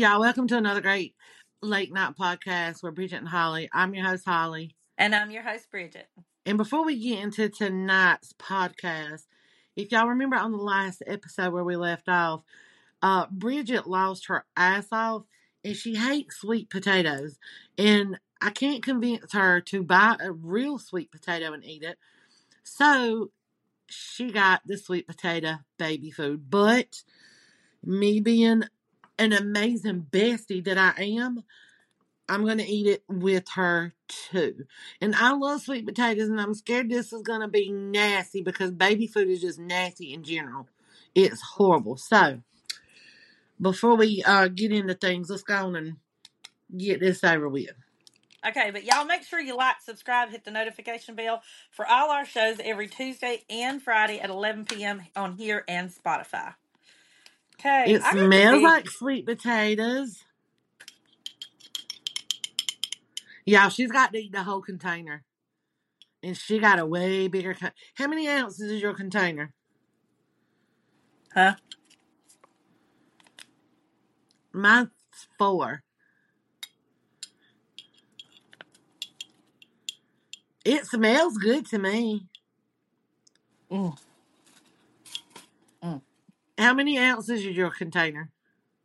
Yeah, welcome to another great late night podcast with Bridget and Holly. I'm your host, Holly. And I'm your host, Bridget. And before we get into tonight's podcast, if y'all remember on the last episode where we left off, uh, Bridget lost her ass off and she hates sweet potatoes. And I can't convince her to buy a real sweet potato and eat it. So she got the sweet potato baby food. But me being an amazing bestie that I am, I'm going to eat it with her too. And I love sweet potatoes, and I'm scared this is going to be nasty because baby food is just nasty in general. It's horrible. So, before we uh, get into things, let's go on and get this over with. Okay, but y'all make sure you like, subscribe, hit the notification bell for all our shows every Tuesday and Friday at 11 p.m. on here and Spotify. Okay. It smells like sweet potatoes. Yeah, she's got to eat the whole container. And she got a way bigger. Co- How many ounces is your container? Huh? Mine's four. It smells good to me. Mm. How many ounces is your container?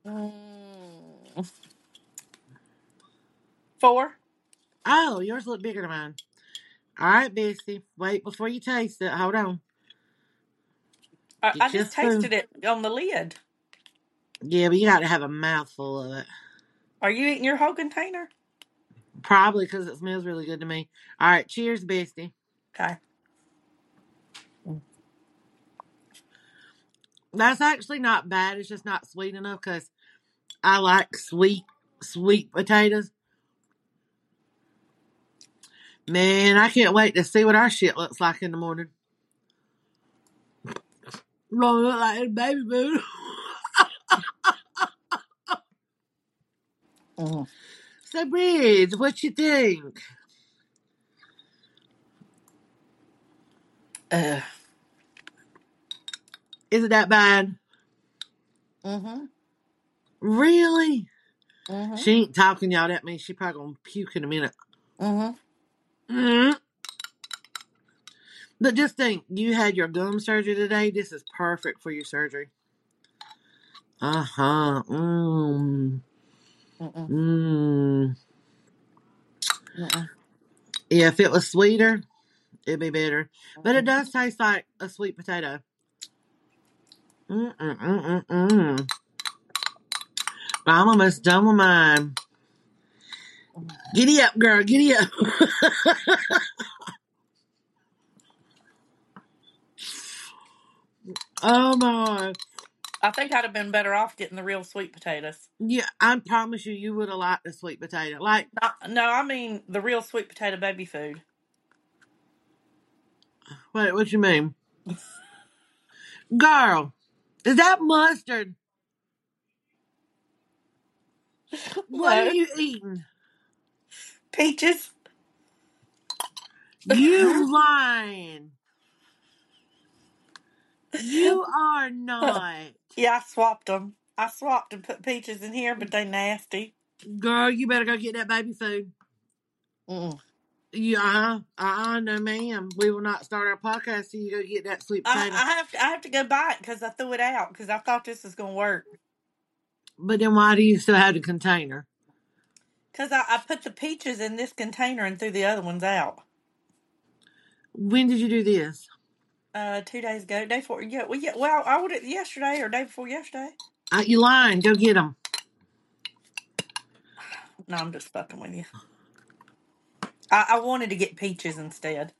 Mm. Four. Oh, yours look bigger than mine. All right, Bessie. Wait before you taste it. Hold on. I, Get I your just tasted it on the lid. Yeah, but you got to have a mouthful of it. Are you eating your whole container? Probably because it smells really good to me. All right, cheers, Bestie. Okay. That's actually not bad. It's just not sweet enough because I like sweet, sweet potatoes. Man, I can't wait to see what our shit looks like in the morning. Gonna look like baby food. Mm. So, Bridge, what you think? Uh, Is it that bad? mm-hmm. Really? Mm-hmm. She ain't talking y'all. That means she probably gonna puke in a minute. Mm-hmm. mm But just think, you had your gum surgery today. This is perfect for your surgery. Uh huh. Mm-mm. Mmm. Mm-mm. Yeah, if it was sweeter, it'd be better. But it does taste like a sweet potato. Mm mm mm mm mm. I'm almost done with mine. Giddy up, girl. Giddy up. oh my. I think I'd have been better off getting the real sweet potatoes. Yeah, I promise you, you would have liked the sweet potato. Like, No, no, I mean the real sweet potato baby food. wait, what you mean? Girl, is that mustard? What are you eating? Peaches. You lying. You are not. Yeah, I swapped them. I swapped and put peaches in here, but they nasty. Girl, you better go get that baby food. Mm-mm. Yeah, uh, uh, no, ma'am. We will not start our podcast till you go get that sweet I, potato. I have to, I have to go buy it because I threw it out because I thought this was gonna work. but then why do you still have the container? Because I, I put the peaches in this container and threw the other ones out. When did you do this? Uh, two days ago, day before. Yeah, well, yeah, well, I ordered it yesterday or day before yesterday. Uh, you lying. Go get them. No, I'm just fucking with you. I, I wanted to get peaches instead.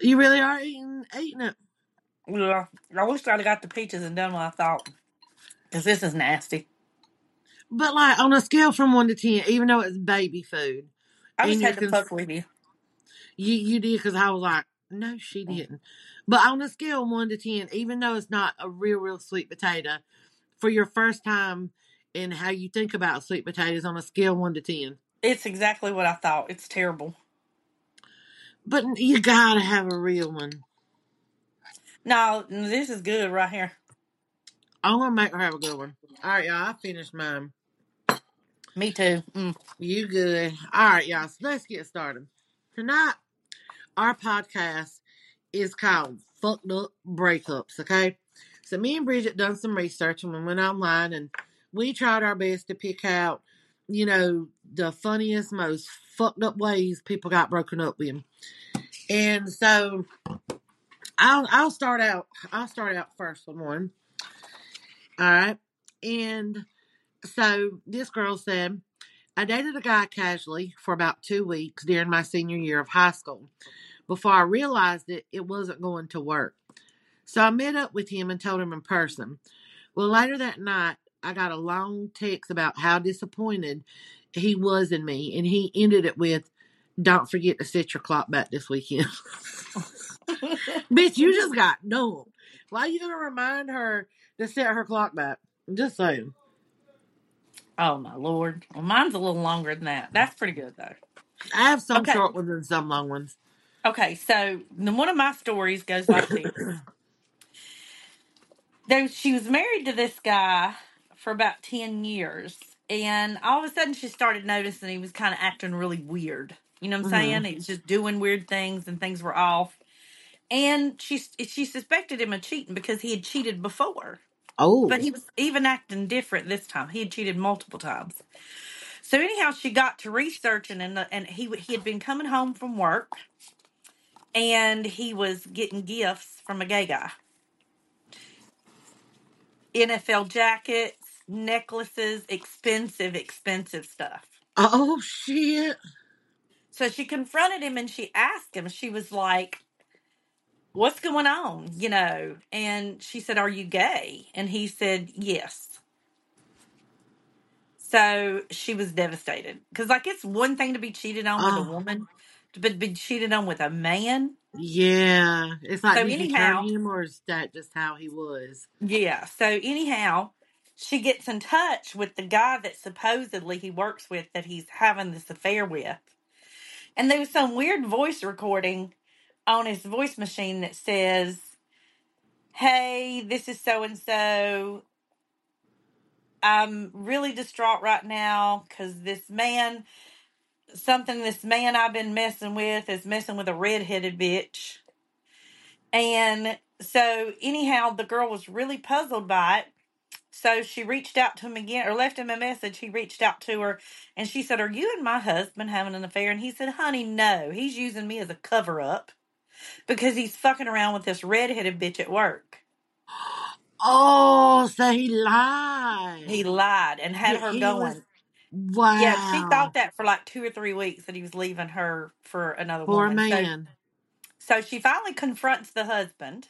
You really are eating eating it. Yeah, I wish I'd have got the peaches and done what I thought. Because this is nasty. But like on a scale from one to ten, even though it's baby food, I just And had you to can- fuck with you. you you did because I was like, no, she mm. didn't. But on a scale of one to ten, even though it's not a real real sweet potato, for your first time in how you think about sweet potatoes on a scale of one to ten, It's exactly what I thought. It's terrible. but you gotta have a real one. No, this is good right here. I'm gonna make her have a good one. All right, y'all. I finished mine. Me too. Mm. You good. All right, y'all. So let's get started. Tonight, our podcast is called Fucked Up Breakups, okay? So me and Bridget done some research and we went online and we tried our best to pick out, you know, the funniest, most fucked up ways people got broken up with. And so I'll I'll start out I'll start out first with one. All right. And so this girl said, I dated a guy casually for about two weeks during my senior year of high school before I realized it, it wasn't going to work. So I met up with him and told him in person. Well, later that night, I got a long text about how disappointed he was in me, and he ended it with, Don't forget to set your clock back this weekend. Bitch, you just got dumb. Why are you going to remind her to set her clock back? I'm just saying. Oh my lord. Well, mine's a little longer than that. That's pretty good though. I have some Okay. short ones and some long ones. Okay, so one of my stories goes like this. Though she was married to this guy for about ten years, and all of a sudden she started noticing he was kind of acting really weird. You know what I'm saying? Mm-hmm. He was just doing weird things, and things were off. And she she suspected him of cheating because he had cheated before, Oh. but he was even acting different this time. He had cheated multiple times. So anyhow, she got to researching, and the, and he he had been coming home from work, and he was getting gifts from a gay guy. NFL jackets, necklaces, expensive, expensive stuff. oh, shit. So she confronted him and she asked him, she was like, What's going on? You know, and she said, Are you gay? And he said, Yes. So she was devastated. Because, like, it's one thing to be cheated on with a Oh. woman, but be cheated on with a man. Yeah. It's like, So did you anyhow- him or is that just how he was? Yeah. So anyhow, she gets in touch with the guy that supposedly he works with that he's having this affair with. And there was some weird voice recording on his voice machine that says, Hey, this is so and so. I'm really distraught right now because this man, something this man I've been messing with is messing with a redheaded bitch. And so, anyhow, the girl was really puzzled by it. So she reached out to him again or left him a message. He reached out to her and she said, Are you and my husband having an affair? And he said, Honey, no. He's using me as a cover up because he's fucking around with this redheaded bitch at work. Oh, so he lied. He lied and had Yeah, her he going. was- Wow. Yeah, she thought that for like two or three weeks that he was leaving her for another Poor woman. So- man. So she finally confronts the husband.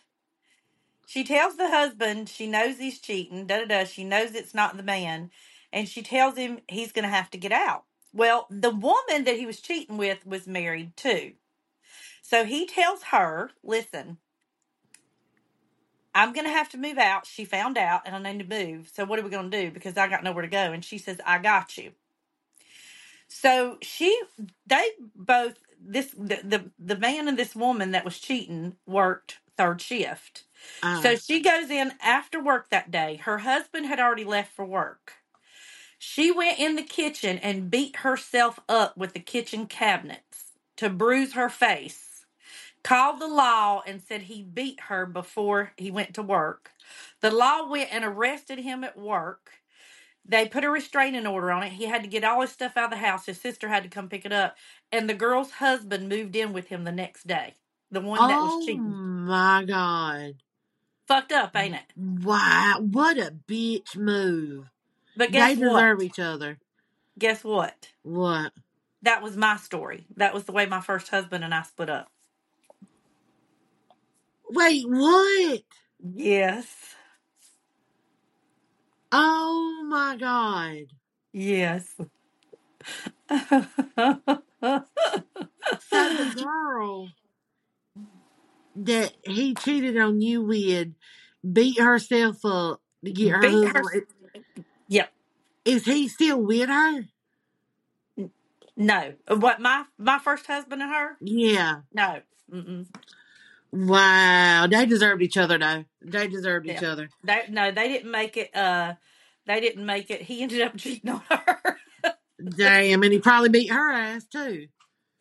She tells the husband she knows he's cheating, da da da. She knows it's not the man. And she tells him he's going to have to get out. Well, the woman that he was cheating with was married too. So he tells her, listen, I'm going to have to move out. She found out and I need to move. So what are we going to do? Because I got nowhere to go. And she says, I got you. So she, they both, this, the, the, the man and this woman that was cheating worked third shift. Uh, So she goes in after work that day. Her husband had already left for work. She went in the kitchen and beat herself up with the kitchen cabinets to bruise her face. Called the law and said he beat her before he went to work. The law went and arrested him at work. They put a restraining order on it. He had to get all his stuff out of the house. His sister had to come pick it up. And the girl's husband moved in with him the next day. The one that was oh cheating. my god. Fucked up, ain't it? Wow. What a bitch move. But guess They deserve what? each other. Guess what? What? That was my story. That was the way my first husband and I split up. Wait, what? Yes. Oh my god. Yes. So the girl that he cheated on you with beat herself up to get her Beat husband. her- Yep. Is he still with her? No. What my my first husband and her? Yeah. No. Mm-mm. Wow. They deserved each other though. They deserved each Yeah. other. They no, they didn't make it. Uh, they didn't make it. He ended up cheating on her. Damn, and he probably beat her ass too.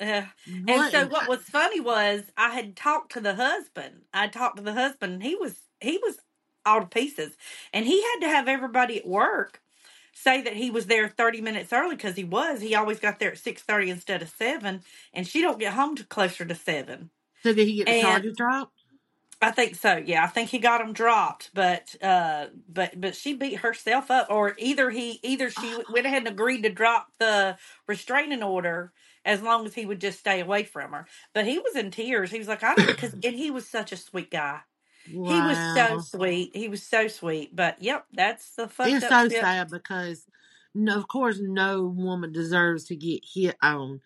Uh, and so what was funny was I had talked to the husband. I talked to the husband and he was he was all to pieces. And he had to have everybody at work say that he was there 30 minutes early because he was. He always got there at 6:30 instead of 7 and she don't get home to closer to 7. so did he get the charges dropped? I think so. Yeah, I think he got him dropped, but uh, but but she beat herself up, or either he either she went ahead and agreed to drop the restraining order as long as he would just stay away from her. But he was in tears. He was like, I don't, because and he was such a sweet guy. He was so sweet. He was so sweet. But yep, that's the fucked it's up so shit. sad because no, of course no woman deserves to get hit on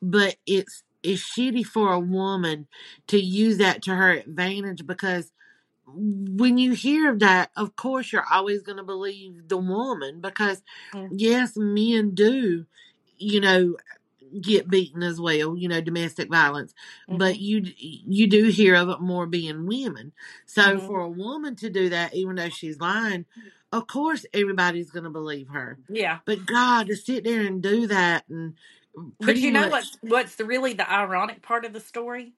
but it's it's shitty for a woman to use that to her advantage because when you hear that of course you're always going to believe the woman because Mm. yes men do you know get beaten as well you know domestic violence but Mhm. you you do hear of it more being women so Mhm. for a woman to do that even though she's lying of course everybody's going to believe her yeah. but god to sit there and do that and But you know much what's what's the really the ironic part of the story?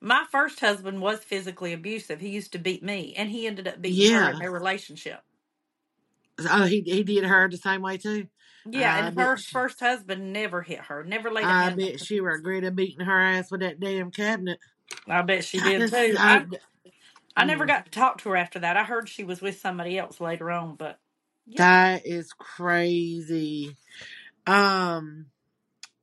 My first husband was physically abusive. He used to beat me, and he ended up beating her in Yeah. their relationship. oh he, he did her the same way too Yeah, I and her she- first husband never hit her, never laid a i bet she regretted beating her ass with that damn cabinet I bet she did too. I, I never Mm. got to talk to her after that. I heard she was with somebody else later on, but yeah. That is crazy. Um,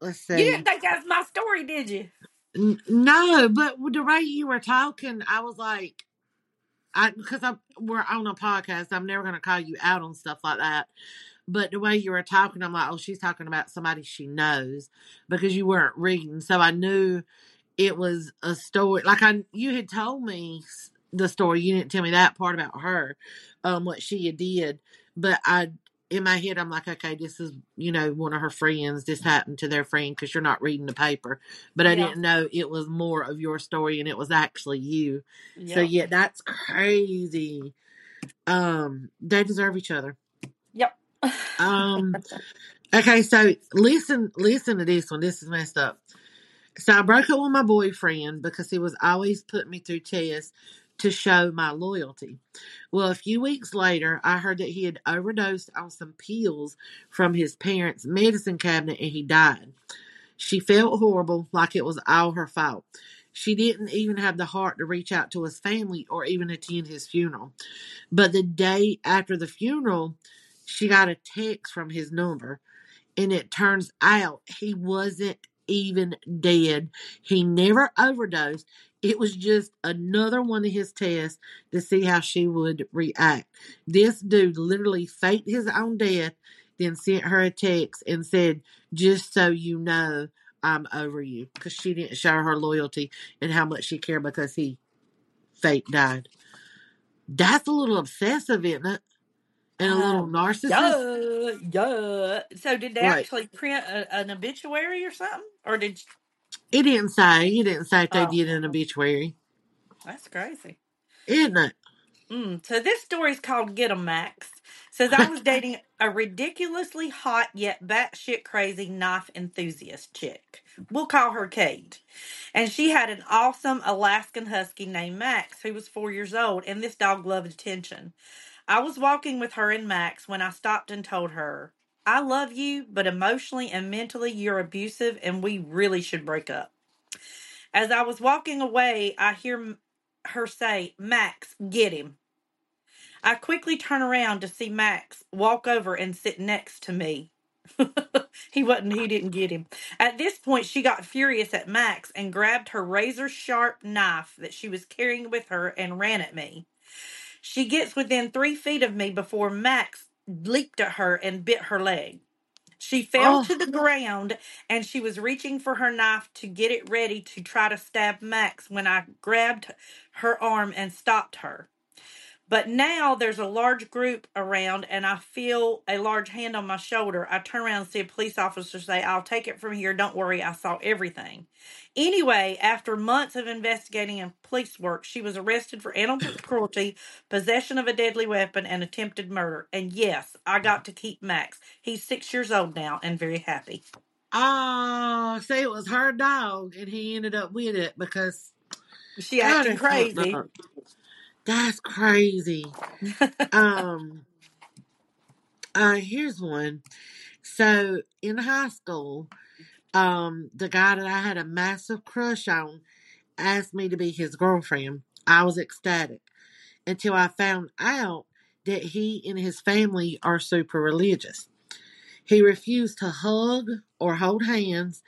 let's see. you didn't think that was my story, did you? N- no, but the way you were talking, I was like, I because I'm we're on a podcast. I'm never gonna call you out on stuff like that. But the way you were talking, I'm like, oh, she's talking about somebody she knows because you weren't reading, so I knew it was a story. Like I, you had told me the story. You didn't tell me that part about her, um, what she had did. But I, in my head, I'm like, okay, this is you know one of her friends. This happened to their friend because you're not reading the paper. But I Yeah. didn't know it was more of your story and it was actually you. So yeah, that's crazy. Um, they deserve each other. Yep. Um, okay, so listen, listen to this one. This is messed up. So I broke up with my boyfriend because he was always putting me through tests to show my loyalty. Well, a few weeks later, I heard that he had overdosed on some pills from his parents' medicine cabinet and he died. She felt horrible, like it was all her fault. She didn't even have the heart to reach out to his family or even attend his funeral. But the day after the funeral, she got a text from his number, and it turns out he wasn't even dead. He never overdosed. It was just another one of his tests to see how she would react. This dude literally faked his own death, then sent her a text and said, Just so you know, I'm over you. Because she didn't show her loyalty and how much she cared because he fake died. That's a little obsessive, isn't it? And a little Um, narcissist. Yeah, yeah. So did they Right. actually print a, an obituary or something, or did? It didn't say. It didn't say if they Oh. did an obituary. That's crazy. Isn't it? Mm, so this story is called Get 'em Max. Says I was dating a ridiculously hot yet batshit crazy knife enthusiast chick. We'll call her Kate. And she had an awesome Alaskan husky named Max, who was four years old, and this dog loved attention. I was walking with her and Max when I stopped and told her, I love you, but emotionally and mentally you're abusive and we really should break up. As I was walking away, I hear her say, Max, get him. I quickly turn around to see Max walk over and sit next to me. he wasn't, he didn't get him. At this point, she got furious at Max and grabbed her razor sharp knife that she was carrying with her and ran at me. She gets within three feet of me before Max leaped at her and bit her leg. She fell Oh. to the ground and she was reaching for her knife to get it ready to try to stab Max when I grabbed her arm and stopped her. But now there's a large group around and I feel a large hand on my shoulder. I turn around and see a police officer say, I'll take it from here. Don't worry. I saw everything. Anyway, after months of investigating and police work, she was arrested for animal cruelty, possession of a deadly weapon, and attempted murder. And yes, I got to keep Max. He's six years old now and very happy. Oh, see, it was her dog, and he ended up with it because She acting crazy. That's crazy. Um, uh, here's one. So in high school, um, the guy that I had a massive crush on asked me to be his girlfriend. I was ecstatic until I found out that he and his family are super religious. He refused to hug or hold hands,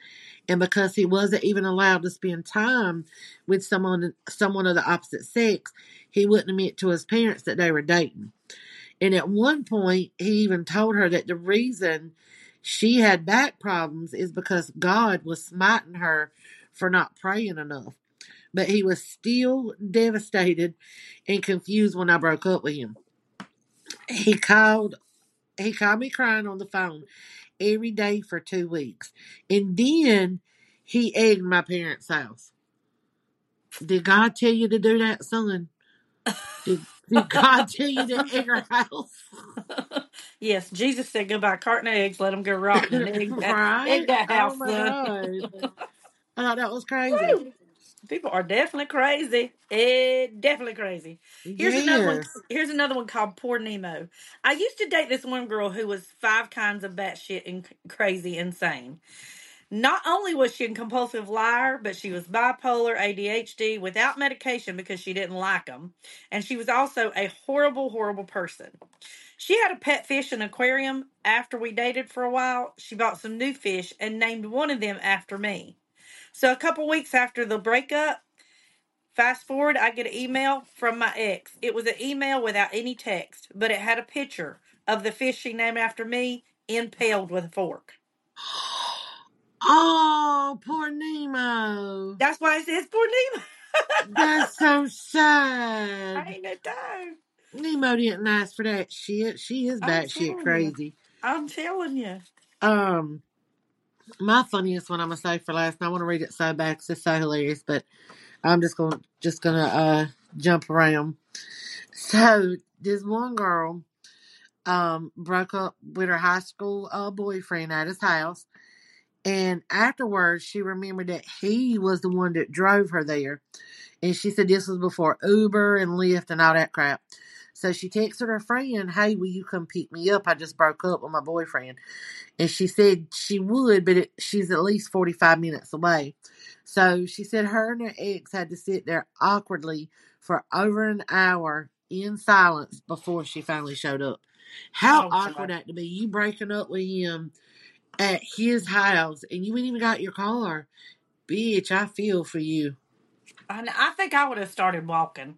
and because he wasn't even allowed to spend time with someone someone of the opposite sex, he wouldn't admit to his parents that they were dating. And at one point, he even told her that the reason she had back problems is because God was smiting her for not praying enough. But he was still devastated and confused when I broke up with him. He called he called me crying on the phone every day for two weeks. And then he egged my parents' house. Did God tell you to do that, son? Did, did God tell you to egg our house? yes, Jesus said go buy a carton of eggs, let them go rotten, and egg that, right? egg that Oh house, my son. God. I thought oh, that was crazy. Woo! People are definitely crazy. Eh, definitely crazy. Here's another one. Here's another one called Poor Nemo. I used to date this one girl who was five kinds of batshit and c- crazy, insane. Not only was she a compulsive liar, but she was bipolar, ADHD, without medication because she didn't like them, and she was also a horrible, horrible person. She had a pet fish in an aquarium. After we dated for a while, she bought some new fish and named one of them after me. So a couple weeks after the breakup, fast forward, I get an email from my ex. It was an email without any text, but it had a picture of the fish she named after me impaled with a fork. Oh, poor Nemo. That's why it says poor Nemo. That's so I sad. ain't no time. Nemo didn't ask for that shit. She is I'm batshit telling you. crazy. I'm telling you. Um, my funniest one I'm gonna say for last. And I want to read it so bad 'cause it's so hilarious, but I'm just gonna just gonna uh jump around. So this one girl um broke up with her high school uh, boyfriend at his house, and afterwards she remembered that he was the one that drove her there, and she said this was before Uber and Lyft and all that crap. So she texted her friend, "Hey, will you come pick me up? I just broke up with my boyfriend." And she said she would, but it, she's at least 45 minutes away. So she said her and her ex had to sit there awkwardly for over an hour in silence before she finally showed up. How Oh, awkward that to be. You breaking up with him at his house and you ain't even got your car. Bitch, I feel for you. And I think I would have started walking.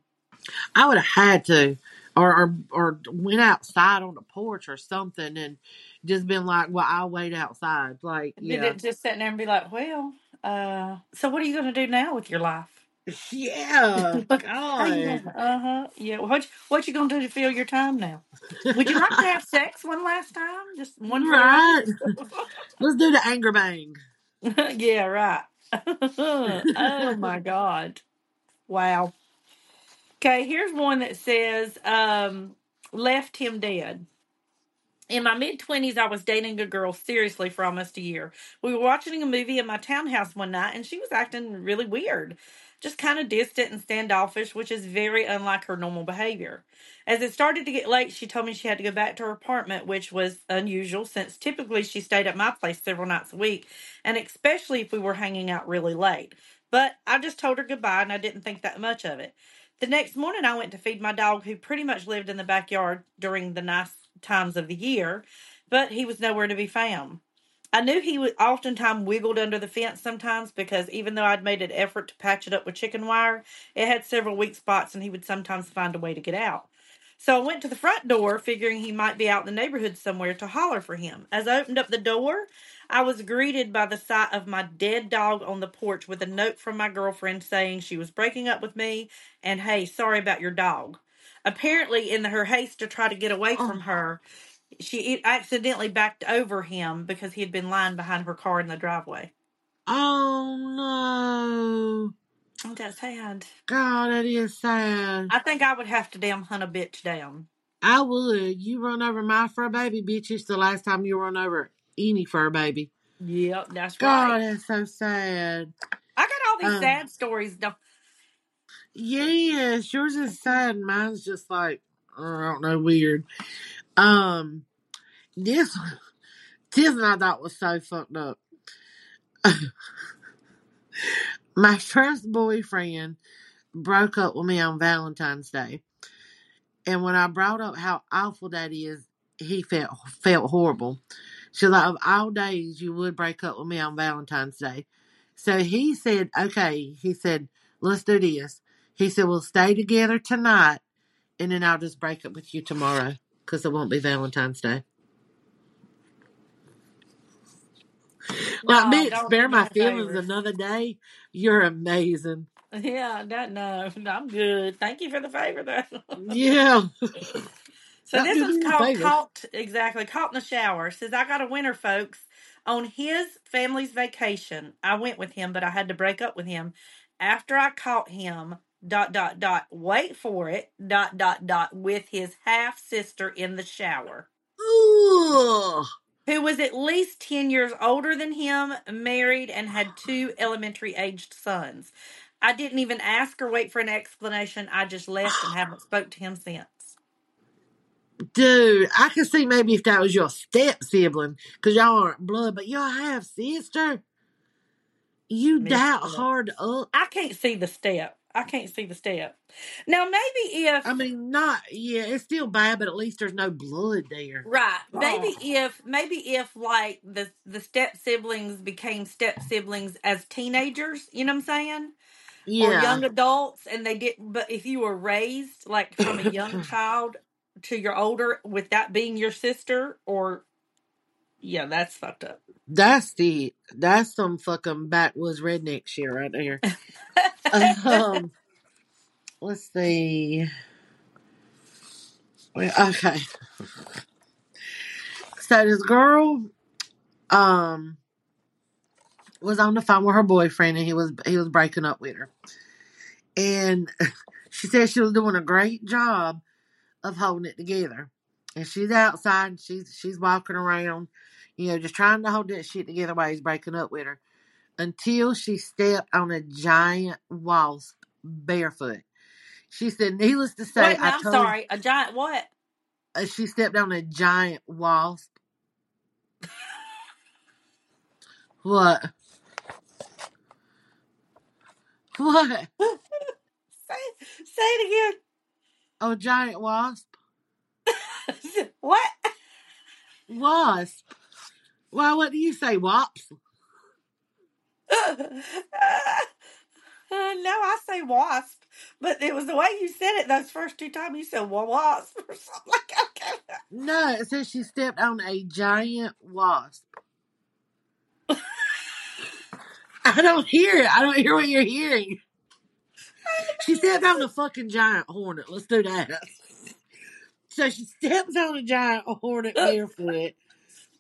I would have had to. Or, or or went outside on the porch or something and just been like, Well, I'll wait outside. Like, Did yeah. it just sit there and be like, well, uh, so what are you going to do now with your life? Yeah, God. uh huh. Yeah. What you- what you gonna do to fill your time now? Would you like to have sex one last time? Just one right. Let's do the anger bang. yeah, right. oh my god. Wow. Okay, here's one that says, um, left him dead. In my mid 20s, I was dating a girl seriously for almost a year. We were watching a movie in my townhouse one night, and she was acting really weird, just kind of distant and standoffish, which is very unlike her normal behavior. As it started to get late, she told me she had to go back to her apartment, which was unusual since typically she stayed at my place several nights a week, and especially if we were hanging out really late. But I just told her goodbye, and I didn't think that much of it. The next morning, I went to feed my dog, who pretty much lived in the backyard during the nice times of the year, but he was nowhere to be found. I knew he would oftentimes wiggled under the fence sometimes because even though I'd made an effort to patch it up with chicken wire, it had several weak spots and he would sometimes find a way to get out. So I went to the front door, figuring he might be out in the neighborhood somewhere to holler for him. As I opened up the door, I was greeted by the sight of my dead dog on the porch with a note from my girlfriend saying she was breaking up with me and hey, sorry about your dog. Apparently, in her haste to try to get away from Oh, her, she accidentally backed over him because he had been lying behind her car in the driveway. oh no. Oh, that's sad. God, that is sad. I think I would have to damn hunt a bitch down. I would. You run over my fur baby, bitch. It's the last time you run over any fur baby. Yep, that's right. God, that's so sad. I got all these Um, sad stories. Don't- Yes, yours is sad. Mine's just like I don't know, weird. Um, this this one I thought was so fucked up. My first boyfriend broke up with me on Valentine's Day, and when I brought up how awful that is, he felt felt horrible. She was like, of all days, you would break up with me on Valentine's Day. So he said, okay. He said, let's do this. He said, we'll stay together tonight, and then I'll just break up with you tomorrow because it won't be Valentine's Day. Like, No, don't spare my feelings favors. another day. You're amazing. Yeah, that no, I'm good. Thank you for the favor, though. Yeah. So this one's called favor. Caught exactly Caught in the Shower. Says I got a winner, folks. On his family's vacation. I went with him, but I had to break up with him after I caught him dot dot dot wait for it dot dot dot with his half sister in the shower. Ugh. Who was at least ten years older than him, married, and had two elementary aged sons. I didn't even ask or wait for an explanation. I just left and haven't spoke to him since. Dude, I could see maybe if that was your step sibling, because y'all aren't blood, but y'all have sister. You Miss doubt Phillips. hard up. I can't see the step. I can't see the step. Now maybe if I mean, not yeah, it's still bad, but at least there's no blood there. right, maybe Oh. if maybe if like the the step siblings became step siblings as teenagers, you know what I'm saying? Or Yeah, young adults and they did but if you were raised like from a young child to your older with that being your sister or yeah, that's fucked up. that's the That's some fucking backwoods redneck shit right there. um, let's see. Well, okay, so this girl, um, was on the phone with her boyfriend, and he was he was breaking up with her, and she said she was doing a great job of holding it together. And she's outside, and she's she's walking around, you know, just trying to hold that shit together while he's breaking up with her. Until she stepped on a giant wasp barefoot. She said, needless to say, Wait, no, I'm sorry. A giant what? uh, she stepped on a giant wasp. What? What? Say say it again. Oh, giant wasp? what? Wasp. Why, what do you say, wops? Uh, no, I say wasp, but it was the way you said it those first two times. You said wa- wasp or something like that. No, it says she stepped on a giant wasp. I don't hear it. I don't hear what you're hearing. She stepped on a fucking giant hornet. Let's do that. So she steps on a giant hornet barefoot.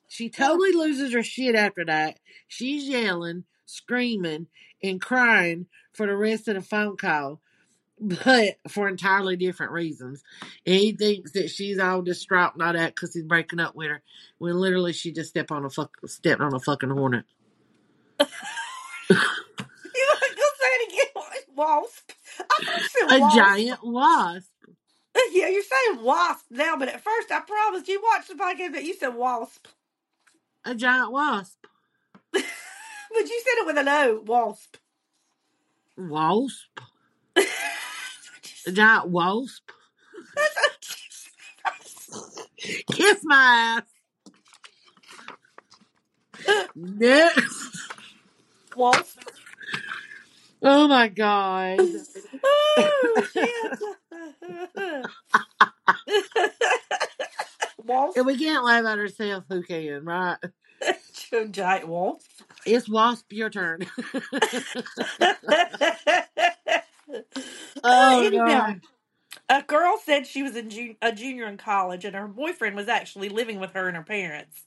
She totally loses her shit after that. She's yelling, screaming, and crying for the rest of the phone call, but for entirely different reasons. And he thinks that she's all distraught and all that because he's breaking up with her, when literally she just stepped on a fuck, stepped on a fucking hornet. You want to go say it again? Wasp. I thought you A wasp. giant wasp. Yeah, you're saying wasp now, but at first I promised you watched the podcast, but you said wasp. A giant wasp. But you said it with an O, wasp. Wasp. A giant wasp. what you said. Kiss my ass. Next. Wasp. Oh my god. Oh. Wasp. If we can't laugh at ourselves, who can, right? Giant wasp. It's Wasp, your turn. oh, Anyhow, God. A girl said she was in a junior in college and her boyfriend was actually living with her and her parents.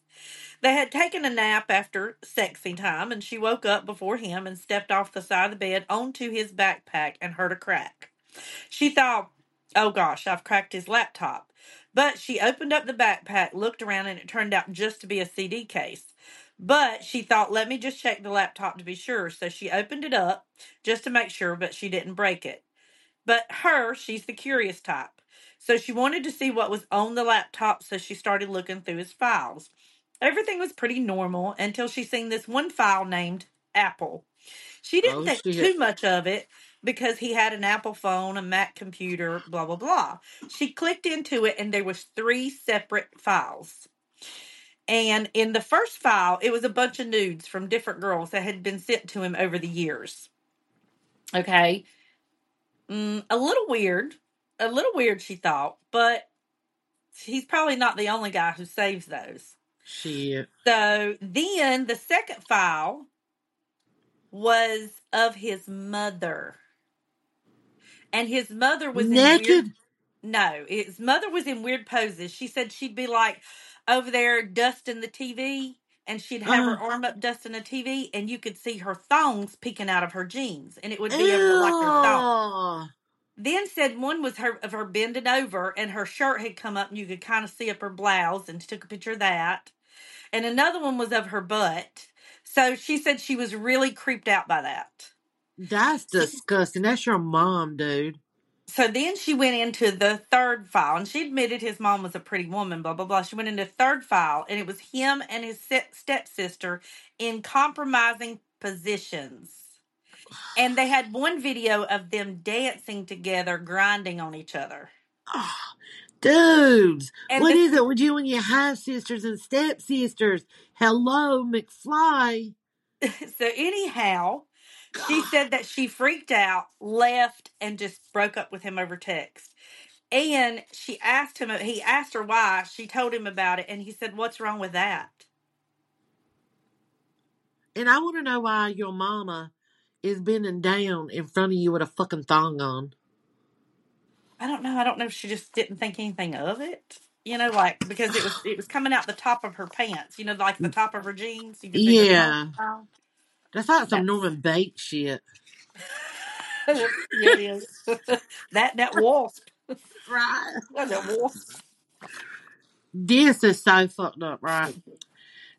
They had taken a nap after sexy time and she woke up before him and stepped off the side of the bed onto his backpack and heard a crack. She thought, oh gosh, I've cracked his laptop. But she opened up the backpack, looked around, and it turned out just to be a CD case. But she thought, let me just check the laptop to be sure. So she opened it up just to make sure, but she didn't break it. But her, she's the curious type. So she wanted to see what was on the laptop, so she started looking through his files. Everything was pretty normal until she seen this one file named Apple. She didn't Oh think shit. too much of it because he had an Apple phone, a Mac computer, blah blah blah. She clicked into it and there was three separate files. And in the first file, it was a bunch of nudes from different girls that had been sent to him over the years. Okay. Mm, a little weird. A little weird, she thought, but he's probably not the only guy who saves those. Shit. So then the second file was of his mother. And his mother was in weird Naked? No, his mother was in weird poses. She said she'd be like over there dusting the TV and she'd have her Uh, arm up dusting the TV and you could see her thongs peeking out of her jeans and it would be over like her thong. Then said one was her of her bending over and her shirt had come up and you could kind of see up her blouse and took a picture of that. And another one was of her butt. So she said she was really creeped out by that. That's disgusting. That's your mom, dude. so then she went into the third file and she admitted his mom was a pretty woman, blah, blah, blah. She went into third file and it was him and his stepsister in compromising positions. And they had one video of them dancing together, grinding on each other. Oh, dudes, And what the is it with you and your half sisters and stepsisters? Hello, McFly. so anyhow, she said that she freaked out, left, and just broke up with him over text. And she asked him, he asked her why. She told him about it, and he said, What's wrong with that? And I want to know why your mama is bending down in front of you with a fucking thong on. I don't know. I don't know if she just didn't think anything of it. You know, like because it was it was coming out the top of her pants. You know, like the mm. top of her jeans. You could see the Yeah. thong. That's like some Norman Bates shit. yeah, it is. that that wasp. Right. That that wasp. This is so fucked up, right?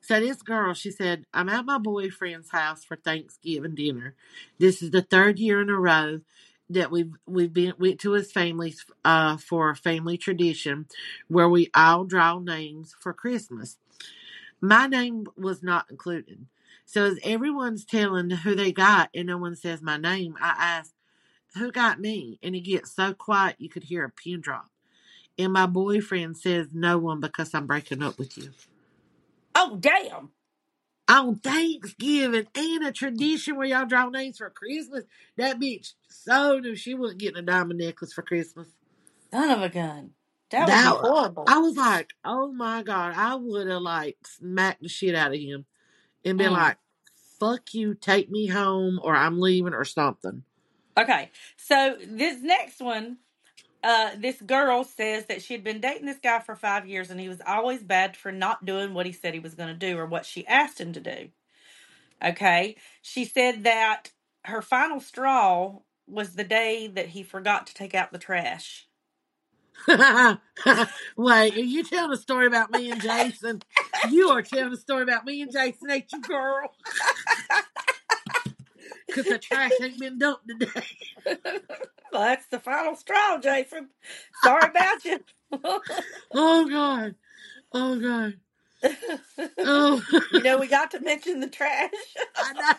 So this girl, she said, I'm at my boyfriend's house for Thanksgiving dinner. This is the third year in a row that we've we've been went to his family's uh for a family tradition where we all draw names for Christmas. My name was not included. So as everyone's telling who they got and no one says my name, I ask, Who got me? And it gets so quiet you could hear a pin drop. And my boyfriend says no one because I'm breaking up with you. Oh damn! on Thanksgiving and a tradition where y'all draw names for Christmas. That bitch so knew she wasn't getting a diamond necklace for Christmas. Son of a gun. That That horrible. I was like, oh my god, I would have like smacked the shit out of him and be Mm. like, fuck you, take me home or I'm leaving or something. Okay, so this next one, uh, this girl says that she had been dating this guy for five years and he was always bad for not doing what he said he was going to do or what she asked him to do. Okay, she said that her final straw was the day that he forgot to take out the trash. Wait, are you telling a story about me and Jason? You are telling a story about me and Jason, ain't you, girl? Because the trash ain't been dumped today. Well, that's the final straw, Jason. Sorry about you. Oh, God. Oh, God. Oh, you know, we got to mention the trash. I know.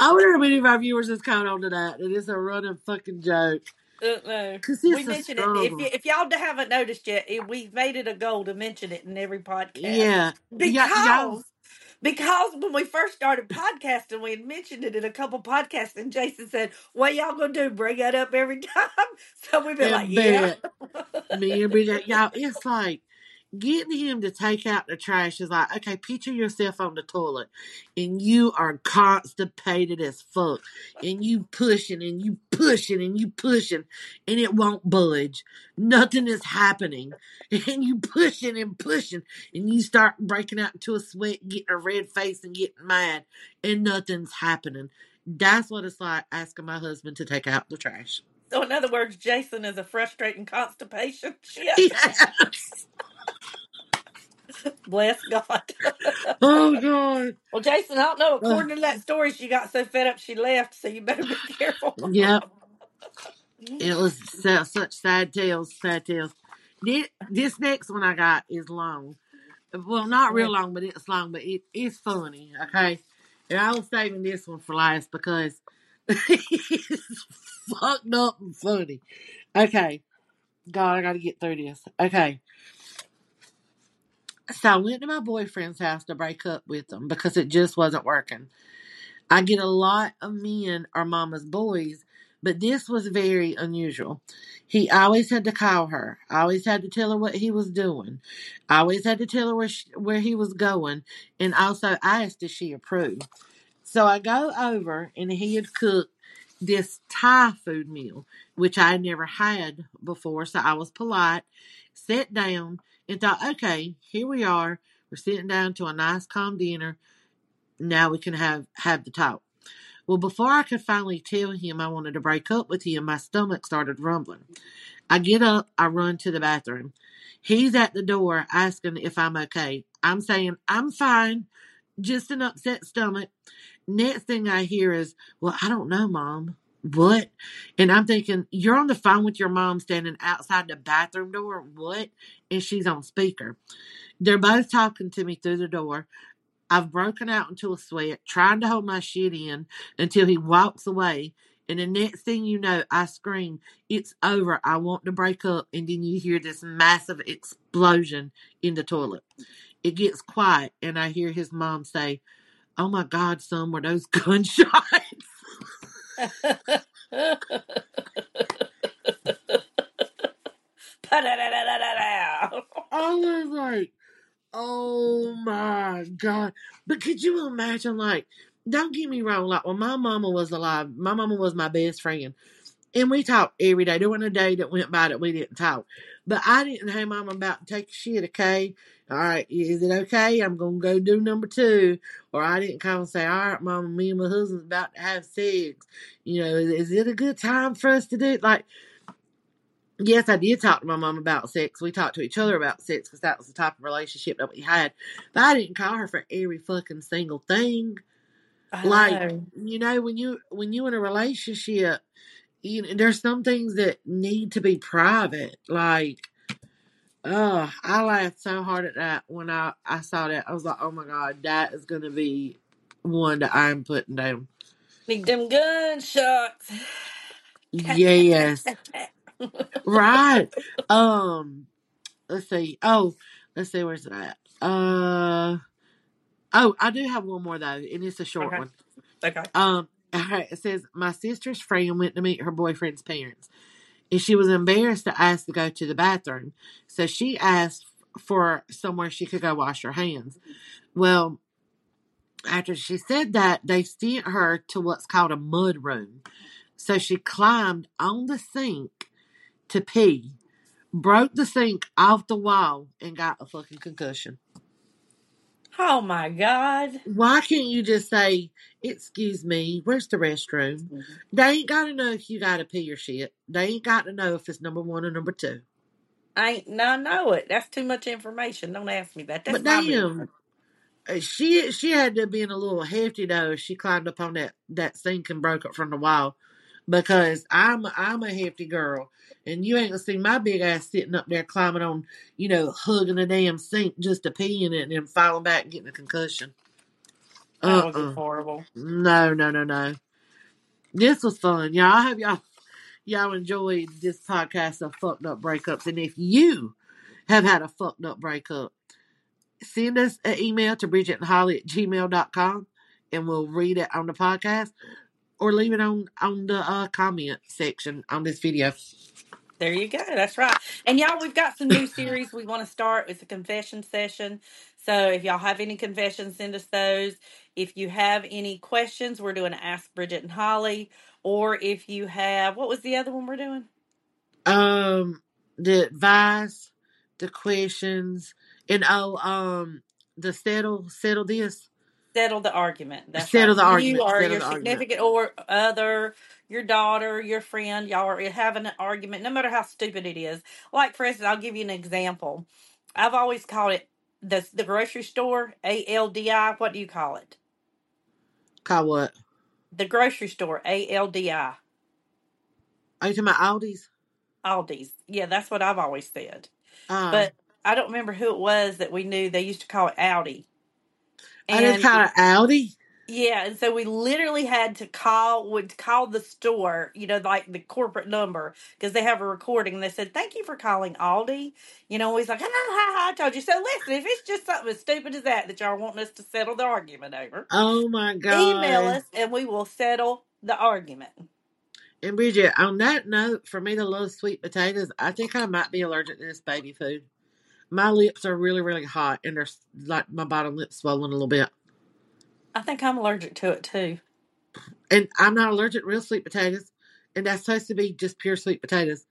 I wonder how many of our viewers has caught on to that. It is a running fucking joke. Uh. Because We mentioned it. If y- if y'all haven't noticed yet, it, we've made it a goal to mention it in every podcast Yeah. Yeah, y'all. because because when we first started podcasting, we had mentioned it in a couple podcasts, and Jason said, "What y'all gonna do? Bring that up every time?" So we've been like, And "Yeah." bet. Me and Bridget, y'all, it's like, getting him to take out the trash is like, okay, picture yourself on the toilet and you are constipated as fuck and you pushing and you pushing and you pushing and it won't budge. Nothing is happening. And you pushing and pushing and you start breaking out into a sweat, getting a red face and getting mad and nothing's happening. That's what it's like asking my husband to take out the trash. So, in other words, Jason is a frustrating constipation. Shit. Yes. Bless God. Oh God. well, Jason, I don't know. According to that story, she got so fed up she left. So you better be careful. Yep. It was such sad tales, sad tales. This, this next one I got is long. Well, not real long, but it's long, but it, it's funny, okay? And I was saving this one for last because it's fucked up and funny. Okay. God, I gotta get through this. Okay. So I went to my boyfriend's house to break up with him because it just wasn't working. I get a lot of men are mama's boys, but this was very unusual. He always had to call her. Always had to tell her what he was doing. Always had to tell her where she, where he was going, and also asked if she approved. So I go over, and he had cooked this Thai food meal, which I never had before. So I was polite, sat down, and thought, okay, here we are. We're sitting down to a nice calm dinner. Now we can have have the talk. Well, before I could finally tell him I wanted to break up with him, my stomach started rumbling. I get up, I run to the bathroom. He's at the door asking if I'm okay. I'm saying, I'm fine, just an upset stomach. Next thing I hear is, Well, I don't know, mom. What? And I'm thinking, You're on the phone with your mom standing outside the bathroom door. What? And she's on speaker. They're both talking to me through the door. I've broken out into a sweat, trying to hold my shit in until he walks away. And the next thing you know, I scream, It's over. I want to break up. And then you hear this massive explosion in the toilet. It gets quiet, and I hear his mom say, Oh my God, son, were those gunshots? I was like, Oh my God. But could you imagine, like, don't get me wrong, like, when my mama was alive, my mama was my best friend. And we talked every day. There wasn't a day that went by that we didn't talk. But I didn't hey mama about to take shit, okay? All right, is it okay? I'm gonna go do number two. Or I didn't call and say, All right, mama, me and my husband's about to have sex. You know, is, is it a good time for us to do it? Like Yes, I did talk to my mom about sex. We talked to each other about sex because that was the type of relationship that we had. But I didn't call her for every fucking single thing. I Like know. you know, when you when you in a relationship, you know, there's some things that need to be private. Like, oh, I laughed so hard at that when I I saw that. I was like, oh my god, that is gonna be one that I'm putting down. Need them gunshots. Yes, right. Um, let's see. Oh, let's see. Where's that? Uh, oh, I do have one more though, and it's a short Okay. one. Okay. Um, all right, it says my sister's friend went to meet her boyfriend's parents, and she was embarrassed to ask to go to the bathroom, so she asked for somewhere she could go wash her hands. Well, after she said that, they sent her to what's called a mud room. So she climbed on the sink to pee, broke the sink off the wall, and got a fucking concussion. Oh my God. Why can't you just say, Excuse me, where's the restroom? They ain't got to know if you got to pee or shit. They ain't got to know if it's number one or number two. I ain't no know it. That's too much information. Don't ask me that. That's But damn, business. uh, she she had to have been a little hefty though. She climbed up on that that sink and broke it from the wall. Because I'm I'm a hefty girl, and you ain't gonna see my big ass sitting up there climbing on, you know, hugging the damn sink just to pee in it and then falling back and getting a concussion. That Uh was horrible. No, no, no, no. This was fun, y'all. I hope y'all y'all enjoyed this podcast of fucked up breakups. And if you have had a fucked up breakup, send us an email to Bridget and Holly at gmail.com and we'll read it on the podcast or leave it on on the uh, comment section on this video. There you go. That's right. And y'all, we've got some new series we want to start. It's a confession session. So if y'all have any confessions, send us those. If you have any questions, we're doing Ask Bridget and Holly. Or if you have, what was the other one we're doing? Um, the advice, the questions, and oh, um, the settle settle this. Settle the argument. That's Settle right. the You argument. or Settle your the argument. significant or other, your daughter, your friend, y'all are having an argument, no matter how stupid it is. Like for instance, I'll give you an example. I've always called it the the grocery store, A L D I. What do you call it? Call what? The grocery store, A L D I. Are you talking about Aldi's? Aldi's. Yeah, that's what I've always said. Uh, But I don't remember who it was that we knew they used to call it Audi. Just And call it Aldi. yeah, and so we literally had to call would call the store, you know, like the corporate number because they have a recording. And they said, "Thank you for calling Aldi." You know, he's like, "Ha ha ha!" I told you. So listen, if it's just something as stupid as that that y'all want us to settle the argument over, Oh my god, email us and we will settle the argument. And Bridget, on that note, for me to love sweet potatoes, I think I might be allergic to this baby food. My lips are really, really hot, and they're s- like my bottom lip swollen a little bit. I think I'm allergic to it too. And I'm not allergic to real sweet potatoes, and that's supposed to be just pure sweet potatoes.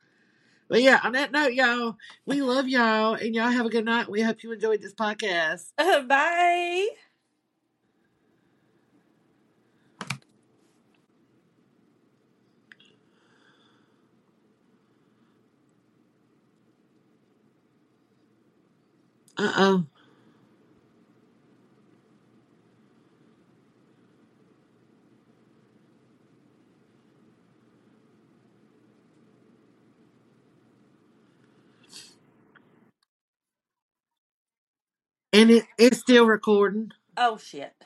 But yeah, on that note, y'all, we love y'all, and y'all have a good night. We hope you enjoyed this podcast. Bye. Uh oh. And it, it's still recording. Oh shit.